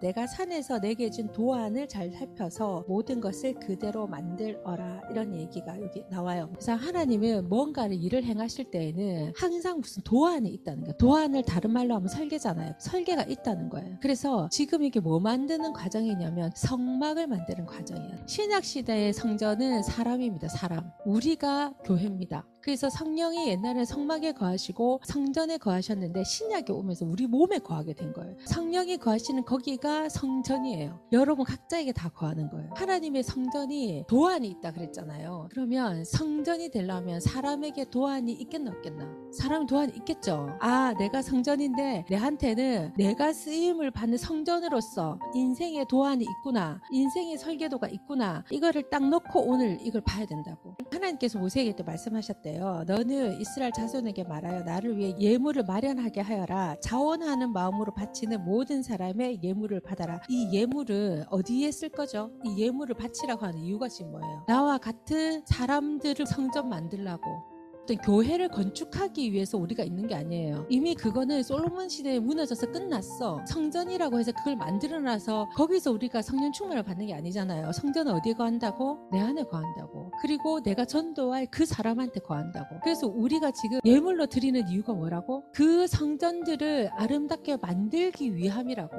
내가 산에서 내게 준 도안을 잘 살펴서 모든 것을 그대로 만들어라 이런 얘기가 여기 나와요. 그래서 하나님은 뭔가를 일을 행하실 때에는 항상 무슨 도안이 있다는 거예요. 도안을 다른 말로 하면 설계잖아요. 설계가 있다는 거예요. 그래서 지금 이게 뭐 만드는 과정이냐면 성막을 만드는 과정이에요. 신약 시대의 성전은 사람입니다. 사람. 우리가 교회입니다. 그래서 성령이 옛날에 성막에 거하시고 성전에 거하셨는데 신약에 오면서 우리 몸에 거하게 된 거예요. 성령이 거하시는 거기가 성전이에요. 여러분 각자에게 다 거하는 거예요. 하나님의 성전이 도안이 있다 그랬잖아요. 그러면 성전이 되려면 사람에게 도안이 있겠나 없겠나? 사람 도안이 있겠죠. 아, 내가 성전인데 내한테는 내가 쓰임을 받는 성전으로서 인생의 도안이 있구나. 인생의 설계도가 있구나. 이거를 딱 놓고 오늘 이걸 봐야 된다고. 하나님께서 모세에게 또 말씀하셨대 요. 너는 이스라엘 자손에게 말하여 나를 위해 예물을 마련하게 하여라. 자원하는 마음으로 바치는 모든 사람의 예물을 받아라. 이 예물은 어디에 쓸 거죠? 이 예물을 바치라고 하는 이유가 지금 뭐예요? 나와 같은 사람들을 성전 만들라고 어떤 교회를 건축하기 위해서 우리가 있는 게 아니에요. 이미 그거는 솔로몬 시대에 무너져서 끝났어. 성전이라고 해서 그걸 만들어놔서 거기서 우리가 성령 충만을 받는 게 아니잖아요. 성전은 어디에 거한다고? 내 안에 거한다고. 그리고 내가 전도할 그 사람한테 거한다고. 그래서 우리가 지금 예물로 드리는 이유가 뭐라고? 그 성전들을 아름답게 만들기 위함이라고.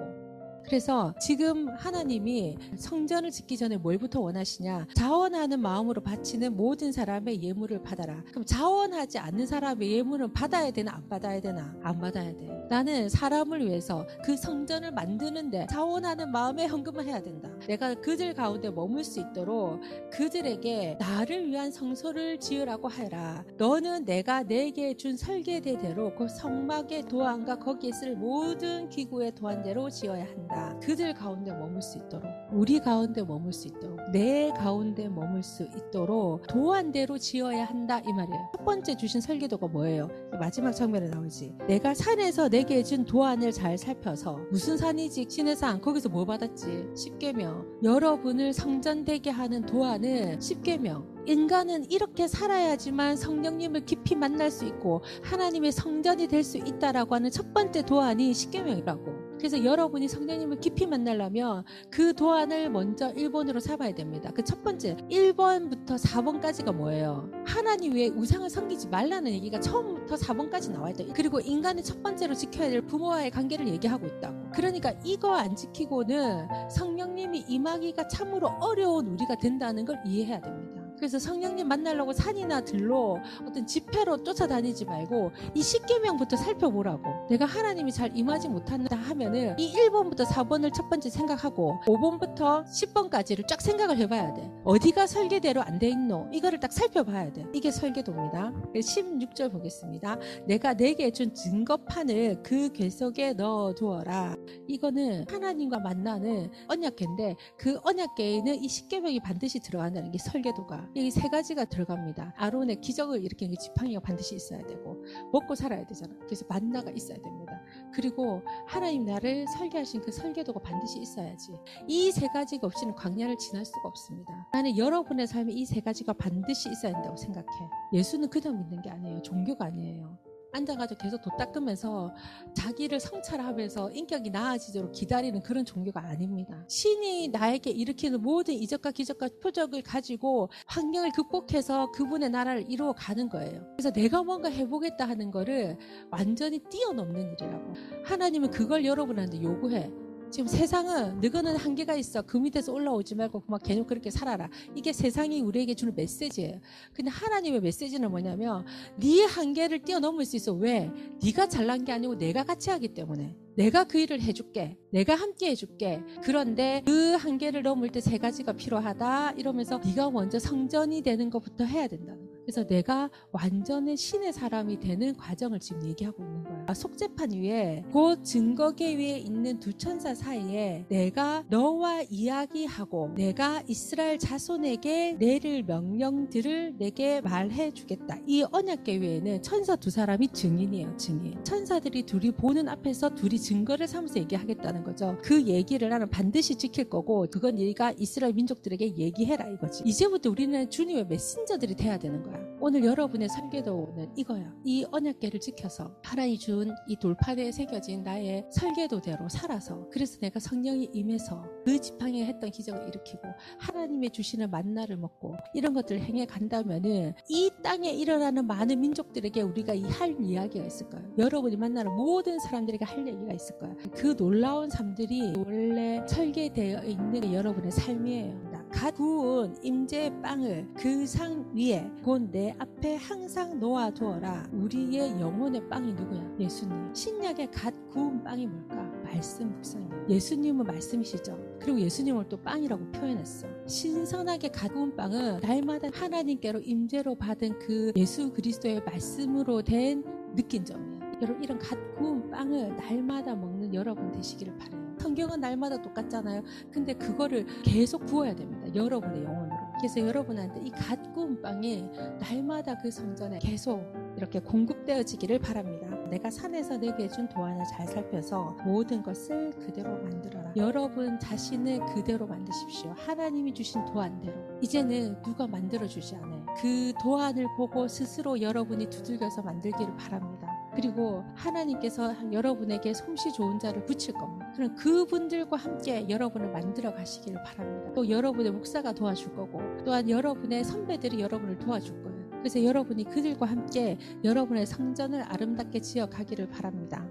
그래서 지금 하나님이 성전을 짓기 전에 뭘부터 원하시냐? 자원하는 마음으로 바치는 모든 사람의 예물을 받아라. 그럼 자원하지 않는 사람의 예물은 받아야 되나 안 받아야 되나? 안 받아야 돼. 나는 사람을 위해서 그 성전을 만드는데 자원하는 마음에 헌금을 해야 된다. 내가 그들 가운데 머물 수 있도록 그들에게 나를 위한 성소를 지으라고 하라. 너는 내가 내게 준 설계대대로 그 성막의 도안과 거기에 쓸 모든 기구의 도안대로 지어야 한다. 그들 가운데 머물 수 있도록 우리 가운데 머물 수 있도록 내 가운데 머물 수 있도록 도안대로 지어야 한다 이 말이에요. 첫 번째 주신 설계도가 뭐예요? 마지막 장면에 나오지. 내가 산에서 내게 준 도안을 잘 살펴서 무슨 산이지 신의 산 거기서 뭐 받았지? 십계명. 여러분을 성전되게 하는 도안은 십계명. 인간은 이렇게 살아야지만 성령님을 깊이 만날 수 있고 하나님의 성전이 될 수 있다라고 하는 첫 번째 도안이 십계명이라고. 그래서 여러분이 성령님을 깊이 만나려면 그 도안을 먼저 1번으로 삼아야 됩니다. 그 첫 번째 1번부터 4번까지가 뭐예요? 하나님 외에 우상을 섬기지 말라는 얘기가 처음부터 4번까지 나와 있다. 그리고 인간이 첫 번째로 지켜야 될 부모와의 관계를 얘기하고 있다고. 그러니까 이거 안 지키고는 성령님이 임하기가 참으로 어려운 우리가 된다는 걸 이해해야 됩니다. 그래서 성령님 만나려고 산이나 들로 어떤 집회로 쫓아다니지 말고 이 10계명부터 살펴보라고. 내가 하나님이 잘 임하지 못한다 하면은 이 1번부터 4번을 첫 번째 생각하고 5번부터 10번까지를 쫙 생각을 해봐야 돼. 어디가 설계대로 안 돼 있노? 이거를 딱 살펴봐야 돼. 이게 설계도입니다. 16절 보겠습니다. 내가 내게 준 증거판을 그 궤속에 넣어 두어라. 이거는 하나님과 만나는 언약궤인데 그 언약궤에는 이 10계명이 반드시 들어간다는 게 설계도가 여기 세 가지가 들어갑니다. 아론의 기적을 일으키는 그 지팡이가 반드시 있어야 되고 먹고 살아야 되잖아. 그래서 만나가 있어야 됩니다. 그리고 하나님 나를 설계하신 그 설계도가 반드시 있어야지. 이 세 가지가 없이는 광야를 지날 수가 없습니다. 나는 여러분의 삶에 이 세 가지가 반드시 있어야 된다고 생각해. 예수는 그냥 믿는 게 아니에요. 종교가 아니에요. 앉아가지고 계속 도 닦으면서 자기를 성찰하면서 인격이 나아지도록 기다리는 그런 종교가 아닙니다. 신이 나에게 일으키는 모든 이적과 기적과 표적을 가지고 환경을 극복해서 그분의 나라를 이루어 가는 거예요. 그래서 내가 뭔가 해보겠다 하는 거를 완전히 뛰어넘는 일이라고. 하나님은 그걸 여러분한테 요구해. 지금 세상은 너거는 한계가 있어. 그 밑에서 올라오지 말고 막 계속 그렇게 살아라. 이게 세상이 우리에게 주는 메시지예요. 근데 하나님의 메시지는 뭐냐면 네 한계를 뛰어넘을 수 있어. 왜? 네가 잘난 게 아니고 내가 같이 하기 때문에. 내가 그 일을 해줄게. 내가 함께 해줄게. 그런데 그 한계를 넘을 때 세 가지가 필요하다. 이러면서 네가 먼저 성전이 되는 것부터 해야 된다는. 그래서 내가 완전히 신의 사람이 되는 과정을 지금 얘기하고 있는 거야. 속재판 위에 곧 증거계 위에 있는 두 천사 사이에 내가 너와 이야기하고 내가 이스라엘 자손에게 내릴 명령들을 내게 말해 주겠다. 이 언약계 위에는 천사 두 사람이 증인이에요. 증인. 천사들이 둘이 보는 앞에서 둘이 증거를 삼아서 얘기하겠다는 거죠. 그 얘기를 나는 반드시 지킬 거고 그건 네가 이스라엘 민족들에게 얘기해라 이거지. 이제부터 우리는 주님의 메신저들이 돼야 되는 거야. 오늘 여러분의 설계도는 이거야. 이 언약계를 지켜서 하나님 준 이 돌판에 새겨진 나의 설계도대로 살아서 그래서 내가 성령이 임해서 그 지팡이가 했던 기적을 일으키고 하나님의 주시는 만나를 먹고 이런 것들을 행해 간다면은 이 땅에 일어나는 많은 민족들에게 우리가 이 할 이야기가 있을 거예요. 여러분이 만나는 모든 사람들에게 할 얘기가 있을 거예요. 그 놀라운 삶들이 원래 설계되어 있는 여러분의 삶이에요. 갓 구운 임재의 빵을 그 상 위에 곧 내 앞에 항상 놓아두어라. 우리의 영혼의 빵이 누구야? 예수님. 신약의 갓 구운 빵이 뭘까? 말씀 묵상이에요. 예수님은 말씀이시죠. 그리고 예수님을 또 빵이라고 표현했어. 신선하게 갓 구운 빵은 날마다 하나님께로 임재로 받은 그 예수 그리스도의 말씀으로 된 느낀 점이에요. 여러분 이런 갓 구운 빵을 날마다 먹는 여러분 되시기를 바래요. 성경은 날마다 똑같잖아요. 근데 그거를 계속 구워야 됩니다. 여러분의 영혼으로. 그래서 여러분한테 이 갓 구운 빵이 날마다 그 성전에 계속 이렇게 공급되어지기를 바랍니다. 내가 산에서 내게 준 도안을 잘 살펴서 모든 것을 그대로 만들어라. 여러분 자신을 그대로 만드십시오. 하나님이 주신 도안대로. 이제는 누가 만들어 주지 않아요. 그 도안을 보고 스스로 여러분이 두들겨서 만들기를 바랍니다. 그리고 하나님께서 여러분에게 솜씨 좋은 자를 붙일 겁니다. 그럼 그분들과 함께 여러분을 만들어 가시기를 바랍니다. 또 여러분의 목사가 도와줄 거고 또한 여러분의 선배들이 여러분을 도와줄 거예요. 그래서 여러분이 그들과 함께 여러분의 성전을 아름답게 지어 가기를 바랍니다.